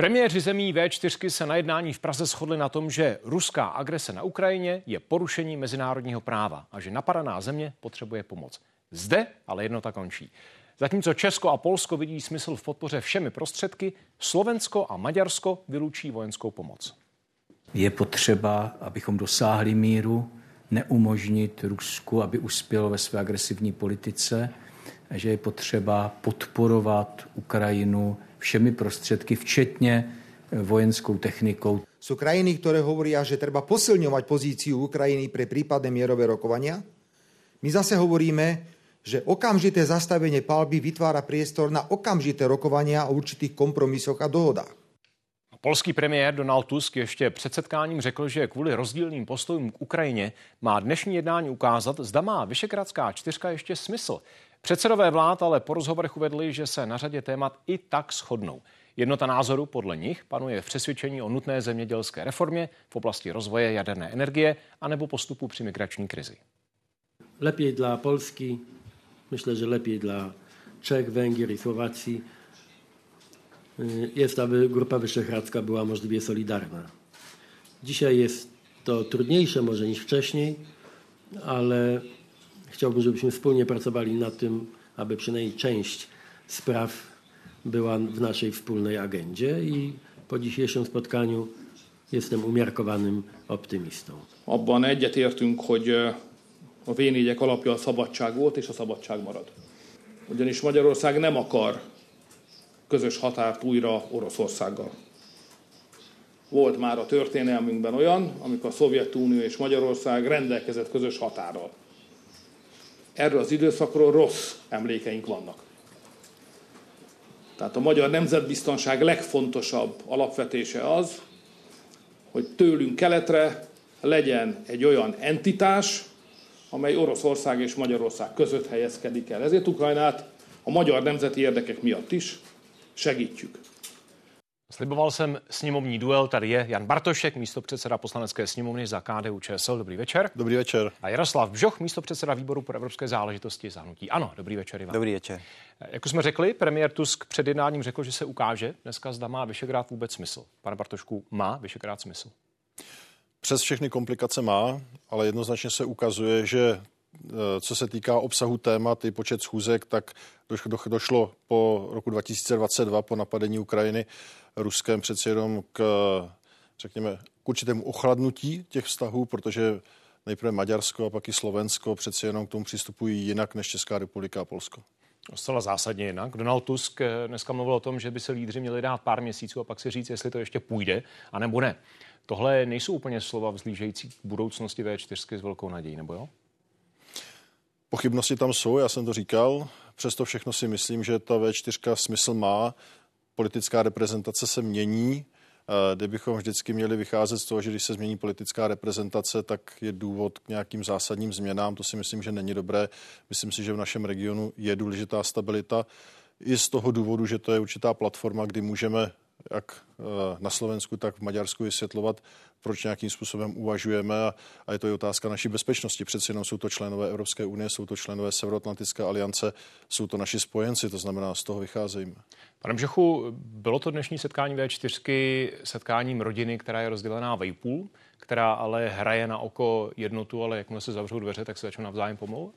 Premiéři zemí V4 se na jednání v Praze shodli na tom, že ruská agrese na Ukrajině je porušení mezinárodního práva a že napadaná země potřebuje pomoc. Zde ale jednota končí. Zatímco Česko a Polsko vidí smysl v podpoře všemi prostředky, Slovensko a Maďarsko vylučí vojenskou pomoc. Je potřeba, abychom dosáhli míru, neumožnit Rusku, aby uspělo ve své agresivní politice, že je potřeba podporovat Ukrajinu všemi prostředky, včetně eh, vojenskou technikou. Sú krajiny, ktoré hovoria, že treba posilňovať pozíciu Ukrajiny pre prípadné mierové rokovania. My zase hovoríme, že okamžité zastavenie palby vytvára priestor na okamžité rokovania o určitých kompromisoch a dohodách. Polský premiér Donald Tusk ještě před setkáním řekl, že kvůli rozdílným postojům k Ukrajině má dnešní jednání ukázat, zda má Vyšegradská čtyřka ještě smysl. Předsedové vlád ale po rozhovorech uvedli, že se na řadě témat i tak shodnou. Jednota názoru podle nich panuje v přesvědčení o nutné zemědělské reformě v oblasti rozvoje jaderné energie anebo postupu při migrační krizi. Lepiej dla Polski, myślę, że lepiej dla Czech, Węgier i Słowacji jest, aby Grupa Wyszehradzka była możliwie solidarna. Dzisiaj jest to trudniejsze może niż wcześniej, ale chciałbym, żebyśmy wspólnie pracowali nad tym, aby przynajmniej część spraw była w naszej wspólnej agendzie i po dzisiejszym spotkaniu jestem umiarkowanym optymistą. Abban egyetértünk, hogy a v alapja a szabadság volt, és a szabadság marad. Ugyanis Magyarország nem akar közös határt újra Oroszországgal. Volt már a történelmünkben olyan, amikor a Szovjetunió és Magyarország rendelkezett közös határral. Erről az időszakról rossz emlékeink vannak. Tehát a magyar nemzetbiztonság legfontosabb alapvetése az, hogy tőlünk keletre legyen egy olyan entitás, amely Oroszország és Magyarország között helyezkedik el. Ezért Ukrajnát a magyar nemzeti érdekek miatt is segítjük. Sliboval jsem sněmovní duel, tady je Jan Bartošek, místo předseda poslanecké sněmovny za KDU ČSL. Dobrý večer. Dobrý večer. A Jaroslav Bžoch, místo předseda výboru pro evropské záležitosti zahnutí. Ano, dobrý večer, Ivan. Dobrý večer. Jak jsme řekli, premiér Tusk před jednáním řekl, že se ukáže dneska, zda má Vyšegrad vůbec smysl. Pane Bartošku, má Vyšegrad smysl? Přes všechny komplikace má, ale jednoznačně se ukazuje, že co se týká obsahu témat i počet schůzek, tak došlo po roku 2022, po napadení Ukrajiny Ruskem přeci jenom k, řekněme, k určitému ochladnutí těch vztahů, protože nejprve Maďarsko a pak i Slovensko přeci jenom k tomu přistupují jinak než Česká republika a Polsko. Zcela zásadně jinak. Donald Tusk eh, dneska mluvil o tom, že by se lídři měli dát pár měsíců a pak si říct, jestli to ještě půjde, anebo ne. Tohle nejsou úplně slova vzlížející k budoucnosti V4 s velkou nadějí, nebo jo? Pochybnosti tam jsou, já jsem to říkal. Přesto všechno si myslím, že ta V4 smysl má. Politická reprezentace se mění. Kdybychom vždycky měli vycházet z toho, že když se změní politická reprezentace, tak je důvod k nějakým zásadním změnám. To si myslím, že není dobré. Myslím si, že v našem regionu je důležitá stabilita. I z toho důvodu, že to je určitá platforma, kdy můžeme jak eh, na Slovensku, tak v Maďarsku vysvětlovat, proč nějakým způsobem uvažujeme a, a je to i otázka naší bezpečnosti. Přeci jenom jsou to členové Evropské unie, jsou to členové Severoatlantické aliance, jsou to naši spojenci, to znamená, z toho vycházejme. Pane Bžochu, bylo to dnešní setkání V4 setkáním rodiny, která je rozdělená vejpůl, která ale hraje na oko jednotu, ale jakmile se zavřou dveře, tak se začnou navzájem pomlouvat?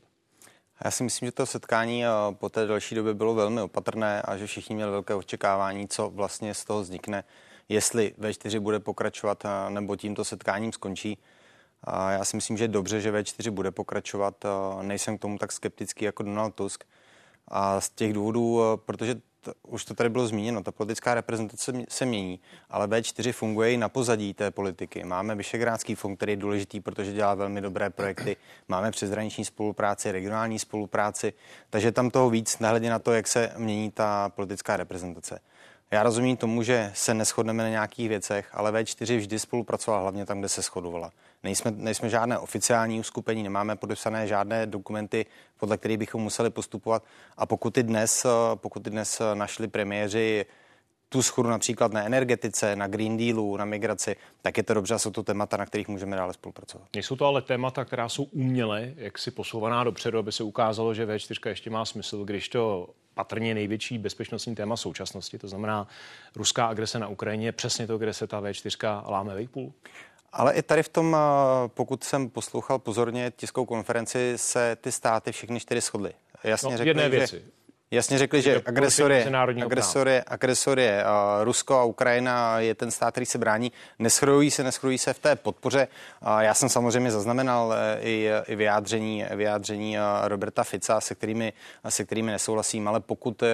Já si myslím, že to setkání eh, po té další době bylo velmi opatrné a že všichni měli velké očekávání, co vlastně z toho vznikne, jestli V4 bude pokračovat eh, nebo tímto setkáním skončí. A já si myslím, že je dobře, že V4 bude pokračovat. Eh, nejsem k tomu tak skeptický jako Donald Tusk. A z těch důvodů, protože už to tady bylo zmíněno, ta politická reprezentace se mění, ale B4 funguje i na pozadí té politiky. Máme Vyšegrádský fond, který je důležitý, protože dělá velmi dobré projekty. Máme přeshraniční spolupráci, regionální spolupráci, takže tam toho víc, nehledě na to, jak se mění ta politická reprezentace. Já rozumím tomu, že se neschodneme na nějakých věcech, ale V4 vždy spolupracovala hlavně tam, kde se shodovala. Nejsme, nejsme žádné oficiální uskupení, nemáme podepsané žádné dokumenty, podle kterých bychom museli postupovat. A pokud i dnes, pokud i dnes našli premiéři tu schodu například na energetice, na Green Dealu, na migraci, tak je to dobře jsou to témata, na kterých můžeme dále spolupracovat. Nejsou to ale témata, která jsou uměle, jak si posouvaná dopředu, aby se ukázalo, že V4 ještě má smysl, když to patrně největší bezpečnostní téma současnosti, to znamená ruská agrese na Ukrajině, přesně to, kde se ta V4 láme vejpůl? Ale i tady v tom, pokud jsem poslouchal pozorně tiskovou konferenci, se ty státy všechny čtyři shodly. Jasně no, řekli, jedné věci. Že Jasně řekli, že agresor je, agresor je, agresor je uh, Rusko a Ukrajina je ten stát, který se brání. Neschrojují se, neschrojují se v té podpoře. Uh, já jsem samozřejmě zaznamenal uh, i, i vyjádření, vyjádření uh, Roberta Fica, se kterými, se kterými nesouhlasím, ale pokud uh,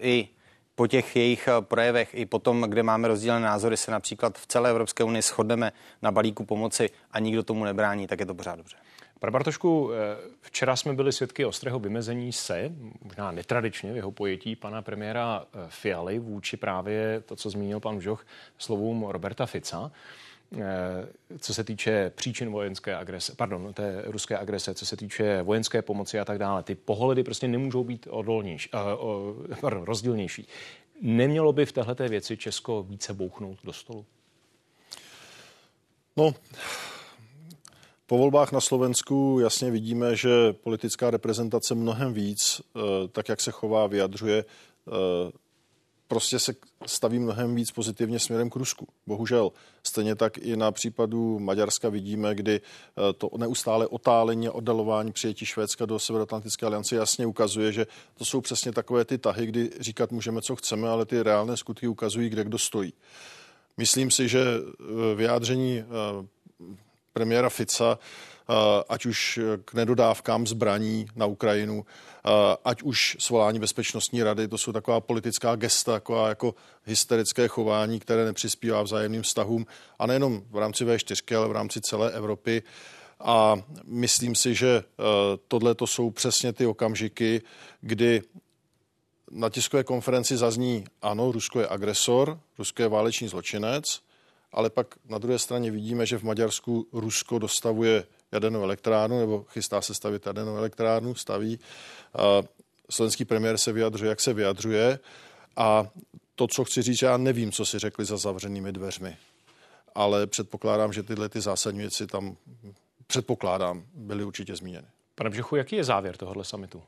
i po těch jejich projevech i potom, kde máme rozdílné názory, se například v celé Evropské unii shodneme na balíku pomoci a nikdo tomu nebrání, tak je to pořád dobře. Pane Bartošku, eh, včera jsme byli svědky ostrého vymezení se, možná netradičně v jeho pojetí pana premiéra eh, Fialy vůči právě to, co zmínil pan Žoch, slovům Roberta Fica eh, co se týče příčin vojenské agrese, pardon, té ruské agrese, co se týče vojenské pomoci a tak dále. Ty pohledy prostě nemůžou být odolnější, pardon, rozdílnější. Nemělo by v této věci Česko více bouchnout do stolu? No, po volbách na Slovensku jasně vidíme, že politická reprezentace mnohem víc, eh, tak jak se chová, vyjadřuje, eh, prostě se staví mnohem víc pozitivně směrem k Rusku. Bohužel. Stejně tak i na případu Maďarska vidíme, kdy eh, to neustále otálení a oddalování přijetí Švédska do Severoatlantické aliance jasně ukazuje, že to jsou přesně takové ty tahy, kdy říkat můžeme, co chceme, ale ty reálné skutky ukazují, kde kdo stojí. Myslím si, že vyjádření premiéra Fica, eh, ať už k nedodávkám zbraní na Ukrajinu, eh, ať už svolání bezpečnostní rady, to jsou taková politická gesta, taková jako hysterické chování, které nepřispívá vzájemným vztahům a nejenom v rámci V4, ale v rámci celé Evropy. A myslím si, že eh, tohle to jsou přesně ty okamžiky, kdy na tiskové konferenci zazní, ano, Rusko je agresor, Rusko je válečný zločinec, ale pak na druhé straně vidíme, že v Maďarsku Rusko dostavuje jadernou elektrárnu nebo chystá se stavit jadernou elektrárnu, staví. Slovenský premiér se vyjadřuje, jak se vyjadřuje a to, co chci říct, já nevím, co si řekli za zavřenými dveřmi, ale předpokládám, že tyhle ty zásadní věci tam, předpokládám, byly určitě zmíněny. Pane Břechu, jaký je závěr tohohle samitu?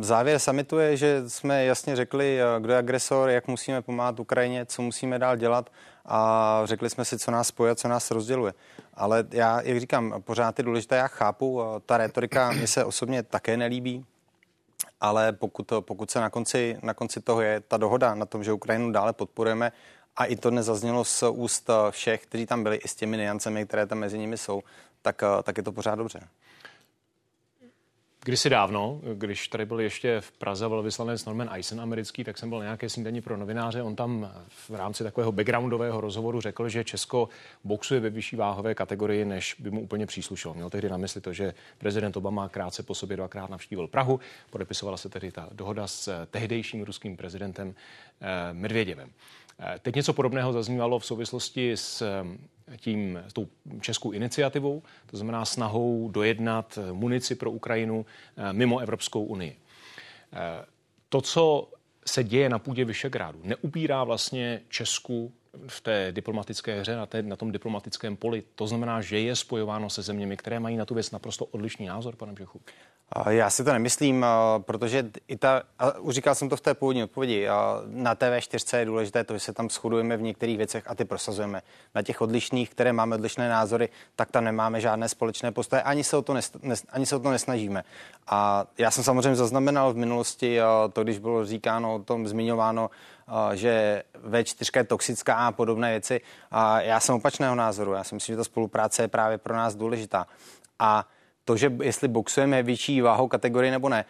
Závěr samitu je, že jsme jasně řekli, eh, kdo je agresor, jak musíme pomáhat Ukrajině, co musíme dál dělat a řekli jsme si, co nás spojí co nás rozděluje. Ale já, jak říkám, pořád je důležité, já chápu, eh, ta retorika mi se osobně také nelíbí, ale pokud, pokud se na konci, na konci toho je ta dohoda na tom, že Ukrajinu dále podporujeme, a i to nezaznělo z úst eh, všech, kteří tam byli, i s těmi niancemi, které tam mezi nimi jsou, tak, tak je to pořád dobře. Kdysi dávno, když tady byl ještě v Praze velvyslanec Norman Eisen americký, tak jsem byl nějaké snídaní pro novináře. On tam v rámci takového backgroundového rozhovoru řekl, že Česko boxuje ve vyšší váhové kategorii, než by mu úplně příslušelo. Měl tehdy na mysli to, že prezident Obama krátce po sobě dvakrát navštívil Prahu. Podepisovala se tedy ta dohoda s tehdejším ruským prezidentem eh, Medvěděvem. Eh, teď něco podobného zaznívalo v souvislosti s eh, tím, s tou českou iniciativou, to znamená snahou dojednat eh, munici pro Ukrajinu mimo Evropskou unii. To, co se děje na půdě Vyšegrádu, neupírá vlastně Česku v té diplomatické hře, na, té, na tom diplomatickém poli. To znamená, že je spojováno se zeměmi, které mají na tu věc naprosto odlišný názor, pane Břechu. Já si to nemyslím, protože i ta, a už říkal jsem to v té původní odpovědi, na TV4 je důležité to, že se tam shodujeme v některých věcech a ty prosazujeme. Na těch odlišných, které máme odlišné názory, tak tam nemáme žádné společné postoje, ani se o to, nes, ani se o to nesnažíme. A já jsem samozřejmě zaznamenal v minulosti to, když bylo říkáno o tom, zmiňováno, že V4 je toxická a podobné věci. A já jsem opačného názoru. Já si myslím, že ta spolupráce je právě pro nás důležitá. A to, že jestli boxujeme větší váhou kategorii nebo ne.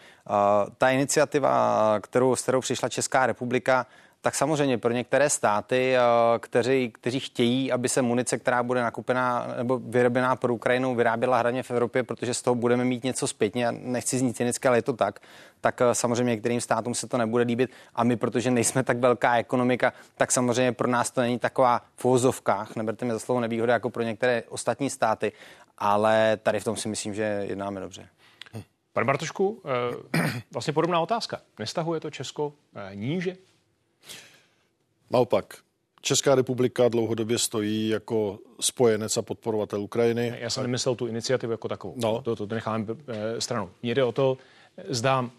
Ta iniciativa, kterou, s kterou přišla Česká republika, tak samozřejmě pro některé státy, kteří, kteří chtějí, aby se munice, která bude nakupená nebo vyrobená pro Ukrajinu, vyráběla hraně v Evropě, protože z toho budeme mít něco zpětně, nechci znít cynicky, ale je to tak, tak samozřejmě některým státům se to nebude líbit a my, protože nejsme tak velká ekonomika, tak samozřejmě pro nás to není taková v uvozovkách, neberte mi za slovo nevýhoda jako pro některé ostatní státy, ale tady v tom si myslím, že jednáme dobře. Pane Bartošku, eh, vlastně podobná otázka. Nestahuje to Česko eh, níže? Naopak. Česká republika dlouhodobě stojí jako spojenec a podporovatel Ukrajiny. Já jsem nemyslel tu iniciativu jako takovou. No. To, to necháme eh, stranou. Mně jde o to, zdá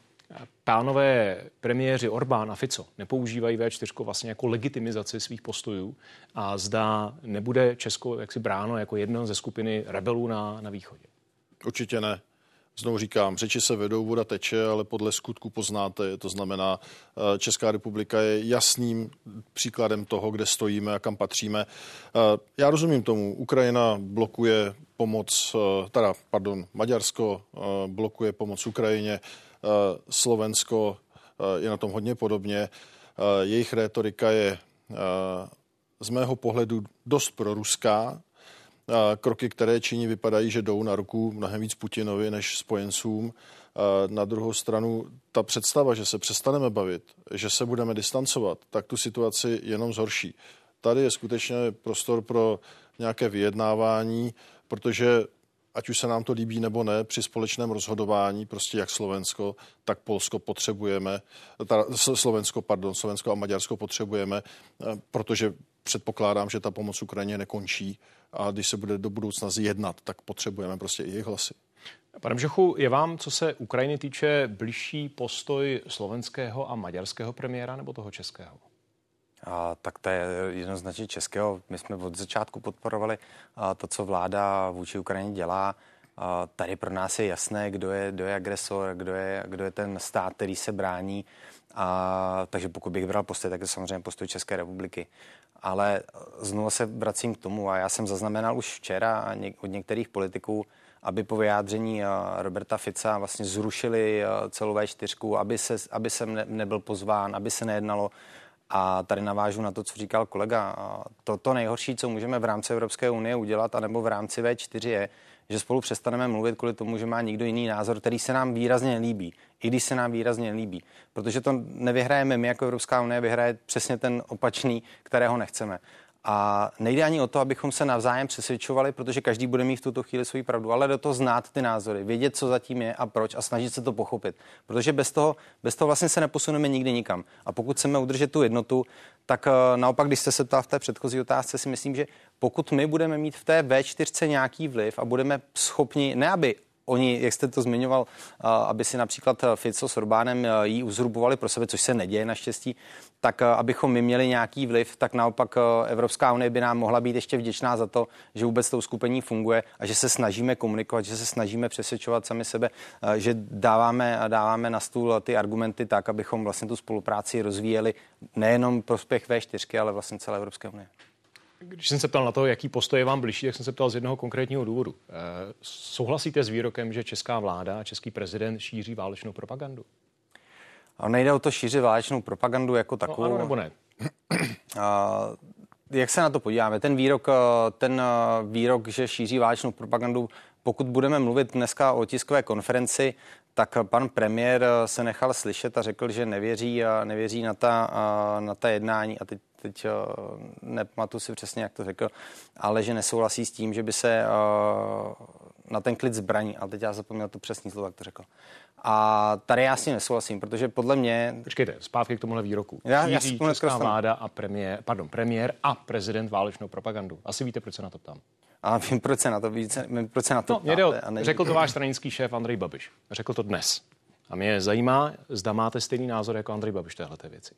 Pánové premiéři Orbán a Fico nepoužívají V4 vlastně jako legitimizaci svých postojů a zdá nebude Česko jaksi bráno jako jedna ze skupiny rebelů na, na východě. Určitě ne. Znovu říkám, řeči se vedou, voda teče, ale podle skutku poznáte. To znamená, eh, Česká republika je jasným příkladem toho, kde stojíme a kam patříme. Eh, já rozumím tomu. Ukrajina blokuje pomoc, eh, teda, pardon, Maďarsko blokuje pomoc Ukrajině, Slovensko je na tom hodně podobně. Jejich rétorika je z mého pohledu dost proruská, kroky, které činí, vypadají, že jdou na ruku mnohem víc Putinovi než spojencům. Na druhou stranu ta představa, že se přestaneme bavit, že se budeme distancovat, tak tu situaci jenom zhorší. Tady je skutečně prostor pro nějaké vyjednávání, protože ať už se nám to líbí nebo ne, při společném rozhodování, prostě jak Slovensko, tak Polsko potřebujeme, ta, Slovensko, pardon, Slovensko a Maďarsko potřebujeme, protože předpokládám, že ta pomoc Ukrajině nekončí a když se bude do budoucna zjednat, tak potřebujeme prostě i jejich hlasy. Pane Bžochu, je vám, co se Ukrajiny týče, bližší postoj slovenského a maďarského premiéra nebo toho českého? A, tak to je jednoznačně českého. My jsme od začátku podporovali a, to, co vláda vůči Ukrajině dělá. A, tady pro nás je jasné, kdo je, kdo je agresor, kdo je, kdo je ten stát, který se brání. A, takže pokud bych bral postoj, tak je samozřejmě postoj České republiky. Ale znovu se vracím k tomu a já jsem zaznamenal už včera od některých politiků, aby po vyjádření Roberta Fica vlastně zrušili celou V4, aby, se, aby ne, nebyl pozván, aby se nejednalo. A tady navážu na to, co říkal kolega. To, to nejhorší, co můžeme v rámci Evropské unie udělat, anebo v rámci V4 je, že spolu přestaneme mluvit kvůli tomu, že má někdo jiný názor, který se nám výrazně líbí, i když se nám výrazně líbí. Protože to nevyhrajeme my jako Evropská unie, vyhraje přesně ten opačný, kterého nechceme. A nejde ani o to, abychom se navzájem přesvědčovali, protože každý bude mít v tuto chvíli svou pravdu, ale do toho znát ty názory, vědět, co zatím je a proč a snažit se to pochopit. Protože bez toho, bez toho vlastně se neposuneme nikdy nikam. A pokud chceme udržet tu jednotu, tak uh, naopak, když jste se ptal v té předchozí otázce, si myslím, že pokud my budeme mít v té V4 nějaký vliv a budeme schopni, ne aby oni, jak jste to zmiňoval, aby si například Fico s Orbánem jí uzrubovali pro sebe, což se neděje naštěstí, tak abychom my měli nějaký vliv, tak naopak Evropská unie by nám mohla být ještě vděčná za to, že vůbec to skupení funguje a že se snažíme komunikovat, že se snažíme přesvědčovat sami sebe, že dáváme, dáváme na stůl ty argumenty tak, abychom vlastně tu spolupráci rozvíjeli nejenom prospěch V4, ale vlastně celé Evropské unie. Když jsem se ptal na to, jaký postoj je vám blížší, tak jsem se ptal z jednoho konkrétního důvodu. E, souhlasíte s výrokem, že česká vláda a český prezident šíří válečnou propagandu? A nejde o to šířit válečnou propagandu jako takovou. No, ano nebo ne? A, jak se na to podíváme? Ten výrok, ten výrok, že šíří válečnou propagandu, pokud budeme mluvit dneska o tiskové konferenci, tak pan premiér se nechal slyšet a řekl, že nevěří, nevěří na, ta, na ta jednání. A teď teď uh, nepamatuji si přesně, jak to řekl, ale že nesouhlasí s tím, že by se uh, na ten klid zbraní, ale teď já zapomněl to přesný slovo, jak to řekl. A tady já s tím nesouhlasím, protože podle mě... Počkejte, zpátky k tomuhle výroku. Já, já česká vláda a premiér, pardon, premiér a prezident válečnou propagandu. Asi víte, proč se na to ptám. A vím, proč se na to, více, vím, proč se na to no, ptáte, a Řekl to váš stranický šéf Andrej Babiš. Řekl to dnes. A mě zajímá, zda máte stejný názor jako Andrej Babiš téhle věci.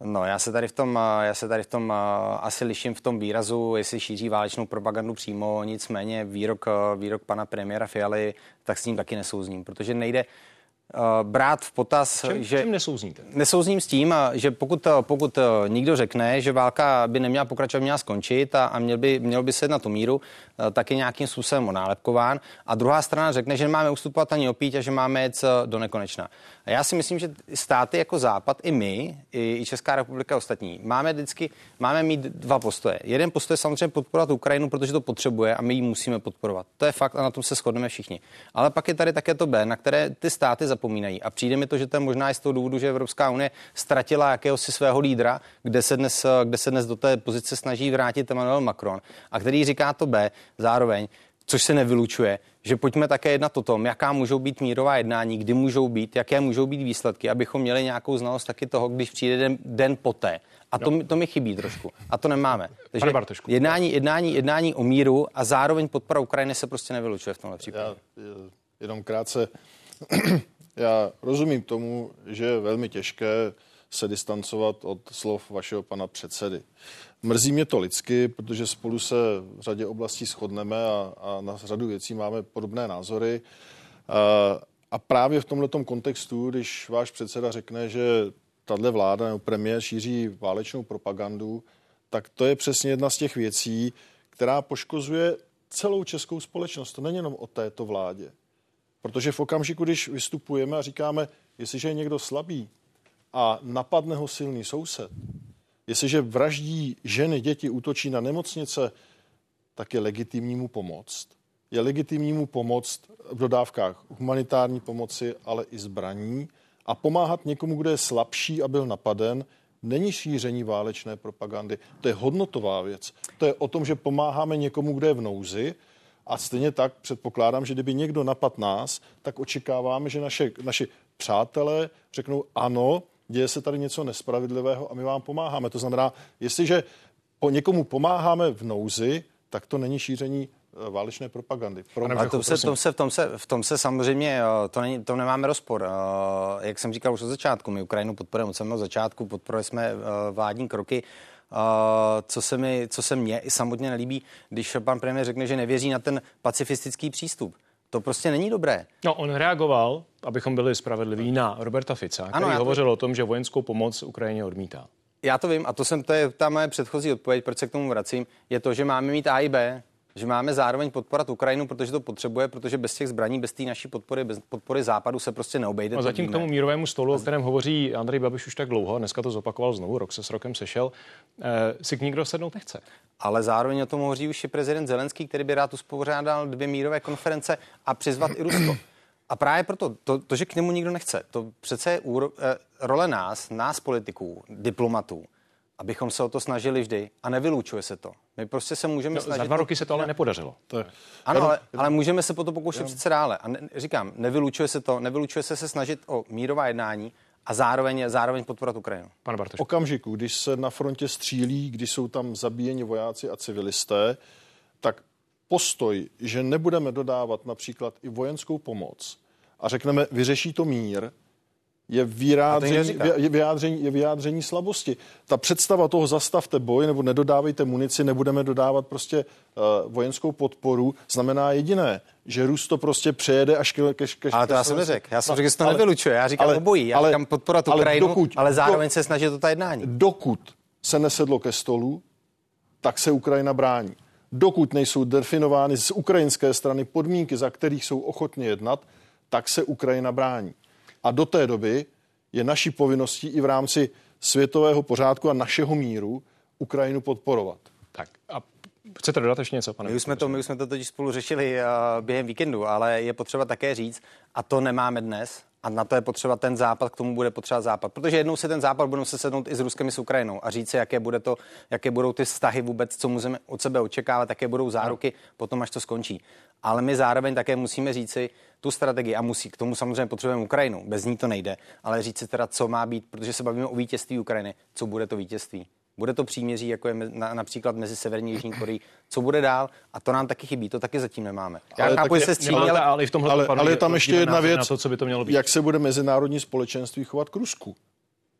No, já se tady v tom, já se tady v tom asi liším v tom výrazu, jestli šíří válečnou propagandu přímo, nicméně výrok, výrok pana premiéra Fialy, tak s ním taky nesouzním, protože nejde, Eh, brát v potaz, čem, že... Čem nesouzníte? Nesouzním s tím, eh, že pokud, eh, pokud někdo řekne, že válka by neměla pokračovat, měla skončit a, a měl, by, měl by se na tu míru, tak je nějakým způsobem onálepkován. A druhá strana řekne, že nemáme ustupovat ani opít a že máme jet do nekonečna. A já si myslím, že státy jako Západ, i my, i, i Česká republika a ostatní, máme vždycky, máme mít dva postoje. Jeden postoj je samozřejmě podporovat Ukrajinu, protože to potřebuje a my ji musíme podporovat. To je fakt a na tom se shodneme všichni. Ale pak je tady také to B, na které ty státy zapomínají. A přijde mi to, že to je možná i z toho důvodu, že Evropská unie ztratila jakéhosi svého lídra, kde se dnes, kde se dnes do té pozice snaží vrátit Emmanuel Macron a který říká to B zároveň, což se nevylučuje, že pojďme také jednat o tom, jaká můžou být mírová jednání, kdy můžou být, jaké můžou být výsledky, abychom měli nějakou znalost taky toho, když přijde den, den poté. A to, no. to mi chybí trošku. A to nemáme. Takže jednání, jednání, jednání o míru a zároveň podpora Ukrajiny se prostě nevylučuje v tomhle případě. Já, jenom krátce Já rozumím tomu, že je velmi těžké se distancovat od slov vašeho pana předsedy. Mrzí mě to lidsky, protože spolu se v řadě oblastí shodneme a, a na řadu věcí máme podobné názory. A, a právě v tomto kontextu, když váš předseda řekne, že tahle vláda nebo premiér šíří válečnou propagandu, tak to je přesně jedna z těch věcí, která poškozuje celou českou společnost. To není jenom o této vládě. Protože v okamžiku, když vystupujeme a říkáme, jestliže je někdo slabý a napadne ho silný soused, jestliže vraždí ženy, děti, útočí na nemocnice, tak je legitimní mu pomoct. Je legitimní mu pomoct v dodávkách humanitární pomoci, ale i zbraní a pomáhat někomu, kdo je slabší a byl napaden, není šíření válečné propagandy. To je hodnotová věc. To je o tom, že pomáháme někomu, kdo je v nouzi a stejně tak předpokládám, že kdyby někdo napad nás, tak očekáváme, že naše, naši přátelé řeknou ano, děje se tady něco nespravedlivého a my vám pomáháme. To znamená, jestliže po někomu pomáháme v nouzi, tak to není šíření eh, válečné propagandy. Pro a to se, tom se, v, tom se, v tom se samozřejmě, eh, to, není, to nemáme rozpor. Eh, jak jsem říkal už od začátku, my Ukrajinu podporujeme od samého začátku, podporujeme jsme vládní kroky. Co se, mi, co se mně i samotně nelíbí, když pan premiér řekne, že nevěří na ten pacifistický přístup. To prostě není dobré. No, on reagoval, abychom byli spravedliví, na Roberta Fica, který ano, hovořil to... o tom, že vojenskou pomoc Ukrajině odmítá. Já to vím a to jsem, to je ta moje předchozí odpověď, proč se k tomu vracím, je to, že máme mít A i B, že máme zároveň podporat Ukrajinu, protože to potřebuje, protože bez těch zbraní, bez té naší podpory, bez podpory západu se prostě neobejde. A zatím k tomu mírovému stolu, o kterém hovoří Andrej Babiš už tak dlouho, dneska to zopakoval znovu, rok se s rokem sešel, eh, si k nikdo sednout nechce. Ale zároveň o tom hovoří už i prezident Zelenský, který by rád uspořádal dvě mírové konference a přizvat i Rusko. A právě proto, to, to, že k němu nikdo nechce, to přece je úro, eh, role nás, nás politiků, diplomatů, abychom se o to snažili vždy a nevylučuje se to. My prostě se můžeme no, snažit... Za dva roky se to ale nepodařilo. To je... Ano, ale, ale můžeme se po to pokoušet přece dále. A ne, říkám, nevylučuje se to, nevylučuje se se snažit o mírová jednání a zároveň, zároveň podporovat Ukrajinu. Pane Bartoš. Okamžiku, když se na frontě střílí, když jsou tam zabíjeni vojáci a civilisté, tak postoj, že nebudeme dodávat například i vojenskou pomoc a řekneme, vyřeší to mír, je vyjádření, je, vyjádření, je vyjádření slabosti. Ta představa toho zastavte boj nebo nedodávejte munici, nebudeme dodávat prostě uh, vojenskou podporu, znamená jediné, že Rus to prostě přejede až ke, ke, ke Ale to já jsem neřekl. Já jsem no, řekl, že to ale, nevylučuje. Já říkám ale, obojí. Já ale, říkám Ukrajinu, ale, dokud, ale zároveň do, se snažit o ta jednání. Dokud se nesedlo ke stolu, tak se Ukrajina brání. Dokud nejsou definovány z ukrajinské strany podmínky, za kterých jsou ochotně jednat, tak se Ukrajina brání. A do té doby je naší povinností i v rámci světového pořádku a našeho míru Ukrajinu podporovat. Tak a Chcete dodat ještě něco, pane? My už jsme to, my už jsme to totiž spolu řešili uh, během víkendu, ale je potřeba také říct, a to nemáme dnes, a na to je potřeba ten západ, k tomu bude potřeba západ. Protože jednou se ten západ budeme se sednout i s Ruskem i s Ukrajinou a říct si, jaké, bude to, jaké budou ty vztahy vůbec, co můžeme od sebe očekávat, jaké budou záruky no. potom, až to skončí. Ale my zároveň také musíme říci tu strategii a musí, k tomu samozřejmě potřebujeme Ukrajinu, bez ní to nejde, ale říci teda, co má být, protože se bavíme o vítězství Ukrajiny, co bude to vítězství. Bude to příměří, jako je na, například mezi Severní a Jižní Koreí. Co bude dál? A to nám taky chybí, to taky zatím nemáme. Já ale chápu, že se střílí, ale, ale, v tomhle ale, ale je tam ještě jedna věc, na to, co by to mělo být. jak se bude mezinárodní společenství chovat k Rusku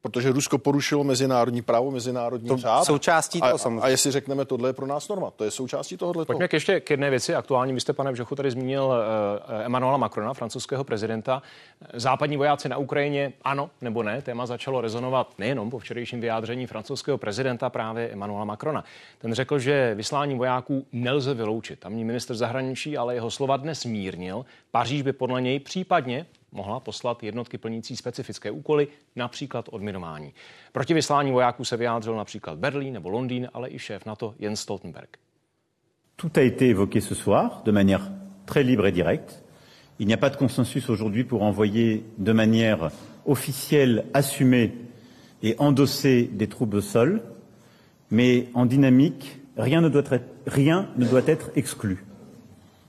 protože Rusko porušilo mezinárodní právo, mezinárodní to řád. Součástí toho samozřejmě. A, a jestli řekneme, tohle je pro nás norma, to je součástí tohohle. Pojďme k ještě k jedné věci aktuální. Vy jste, pane Bžochu, tady zmínil uh, Emmanuela Macrona, francouzského prezidenta. Západní vojáci na Ukrajině, ano nebo ne, téma začalo rezonovat nejenom po včerejším vyjádření francouzského prezidenta, právě Emmanuela Macrona. Ten řekl, že vyslání vojáků nelze vyloučit. Tamní minister zahraničí ale jeho slova dnes mírnil. Paříž by podle něj případně Tout a été évoqué ce soir de manière très libre et directe. Il n'y a pas de consensus aujourd'hui pour envoyer de manière officielle, assumée et endossée des troupes au sol, mais en dynamique, rien ne doit être exclu.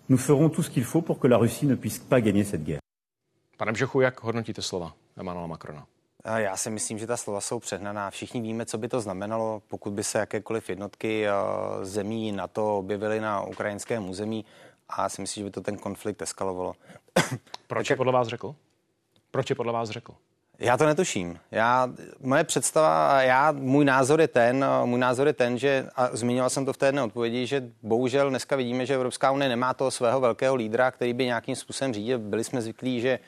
Nous ferons tout ce qu'il faut pour que la Russie ne puisse pas gagner cette guerre. Pane Bžochu, jak hodnotíte slova Emmanuela Macrona? Já si myslím, že ta slova jsou přehnaná. Všichni víme, co by to znamenalo, pokud by se jakékoliv jednotky zemí na to objevily na ukrajinském území a já si myslím, že by to ten konflikt eskalovalo. Proč je podle vás řekl? Proč je podle vás řekl? Já to netuším. Já, moje představa, já, můj názor je ten, můj názor je ten, že, a zmiňoval jsem to v té jedné odpovědi, že bohužel dneska vidíme, že Evropská unie nemá toho svého velkého lídra, který by nějakým způsobem řídil. Byli jsme zvyklí, že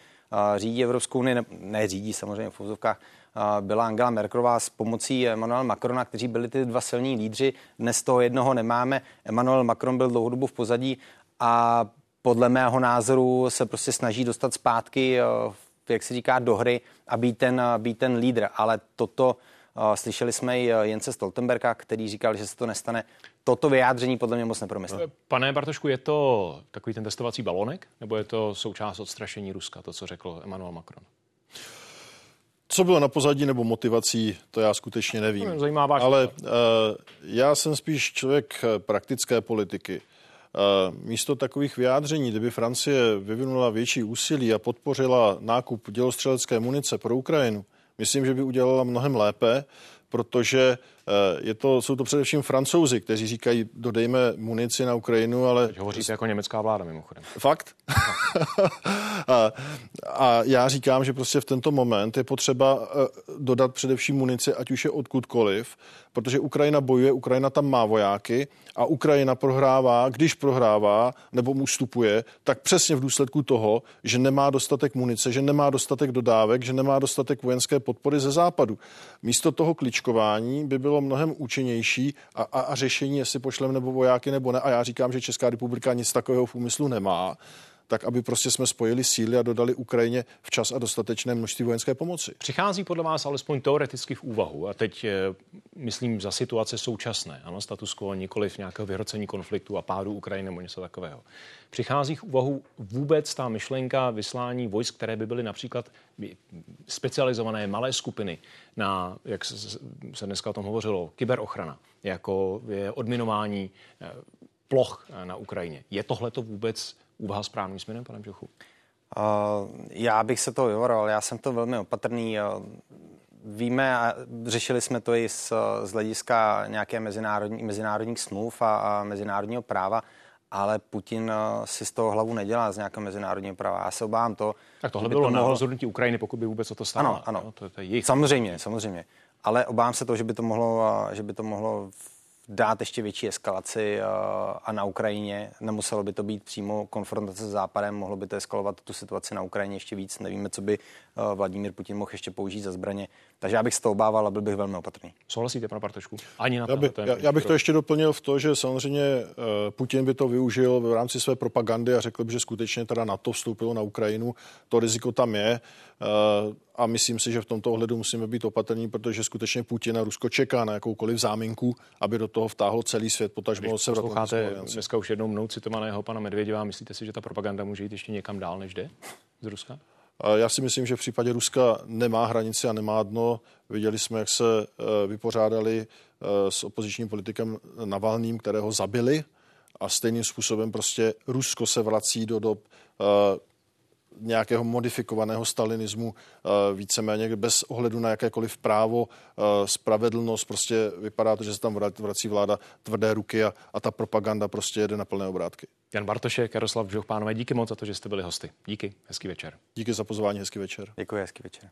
řídí Evropskou unii, ne, ne řídí samozřejmě v úzovkách, uh, byla Angela Merkelová s pomocí Emmanuel Macrona, kteří byli ty dva silní lídři. Dnes toho jednoho nemáme. Emmanuel Macron byl dlouhodobu v pozadí a podle mého názoru se prostě snaží dostat zpátky uh, jak se říká, do hry a být ten, být ten lídr. Ale toto, uh, slyšeli jsme i Jence Stoltenberga, který říkal, že se to nestane. Toto vyjádření podle mě moc nepromyslel. Pane Bartošku, je to takový ten testovací balonek, nebo je to součást odstrašení Ruska, to, co řekl Emmanuel Macron? Co bylo na pozadí nebo motivací, to já skutečně nevím. Zajímá váš Ale uh, já jsem spíš člověk praktické politiky. Místo takových vyjádření, kdyby Francie vyvinula větší úsilí a podpořila nákup dělostřelecké munice pro Ukrajinu, myslím, že by udělala mnohem lépe, protože Eh, je to, jsou to především francouzi, kteří říkají, dodejme munici na Ukrajinu, ale... Teď hovoříte jako německá vláda mimochodem. Fakt? a, a já říkám, že prostě v tento moment je potřeba eh, dodat především munici, ať už je odkudkoliv, protože Ukrajina bojuje, Ukrajina tam má vojáky a Ukrajina prohrává, když prohrává nebo mu ustupuje, tak přesně v důsledku toho, že nemá dostatek munice, že nemá dostatek dodávek, že nemá dostatek vojenské podpory ze západu. Místo toho kličkování by bylo bylo mnohem účinnější a, a, a řešení, jestli pošlem nebo vojáky nebo ne. A já říkám, že Česká republika nic takového v úmyslu nemá tak aby prostě jsme spojili síly a dodali Ukrajině včas a dostatečné množství vojenské pomoci. Přichází podle vás alespoň teoreticky v úvahu, a teď eh, myslím za situace současné, ano, status quo, nikoliv nějakého vyhrocení konfliktu a pádu Ukrajiny nebo něco takového. Přichází v úvahu vůbec ta myšlenka vyslání vojsk, které by byly například specializované malé skupiny na, jak se dneska o tom hovořilo, kyberochrana, jako je odminování eh, ploch eh, na Ukrajině. Je tohle to vůbec úvaha správným směrem, pane Bžochu? Uh, já bych se to vyvaroval, já jsem to velmi opatrný. Víme a řešili jsme to i z, z hlediska nějaké mezinárodní, mezinárodních smluv a, a mezinárodního práva, ale Putin si z toho hlavu nedělá z nějakého mezinárodního práva. Já se obávám to. Tak tohle by bylo to mohlo... na rozhodnutí Ukrajiny, pokud by vůbec o to stálo. Ano, ano. No, to, to je jejich. Samozřejmě, samozřejmě. Ale obávám se to, že by to mohlo, že by to mohlo dát ještě větší eskalaci eh, a na Ukrajině. Nemuselo by to být přímo konfrontace s Západem, mohlo by to eskalovat tu situaci na Ukrajině ještě víc. Nevíme, co by eh, Vladimír Putin mohl ještě použít za zbraně. Takže já bych se to obával a byl bych velmi opatrný. Souhlasíte, pane Bartošku? Ani na to. Já, by, já, já bych to ještě doplnil v to, že samozřejmě uh, Putin by to využil v rámci své propagandy a řekl by, že skutečně teda NATO vstoupilo na Ukrajinu. To riziko tam je. Uh, a myslím si, že v tomto ohledu musíme být opatrní, protože skutečně Putin a Rusko čeká na jakoukoliv záminku, aby do toho vtáhlo celý svět, potažmo se posloucháte dneska už jednou mnou citovaného pana Medvěděva, myslíte si, že ta propaganda může jít ještě někam dál, než jde z Ruska? Já si myslím, že v případě Ruska nemá hranici a nemá dno. Viděli jsme, jak se eh, vypořádali eh, s opozičním politikem Navalným, kterého zabili a stejným způsobem prostě Rusko se vrací do dob eh, nějakého modifikovaného stalinismu víceméně bez ohledu na jakékoliv právo, spravedlnost, prostě vypadá to, že se tam vrací vláda tvrdé ruky a, a ta propaganda prostě jede na plné obrátky. Jan Bartošek, Jaroslav Bžoch, pánové, díky moc za to, že jste byli hosty. Díky, hezký večer. Díky za pozvání, hezký večer. Děkuji, hezký večer.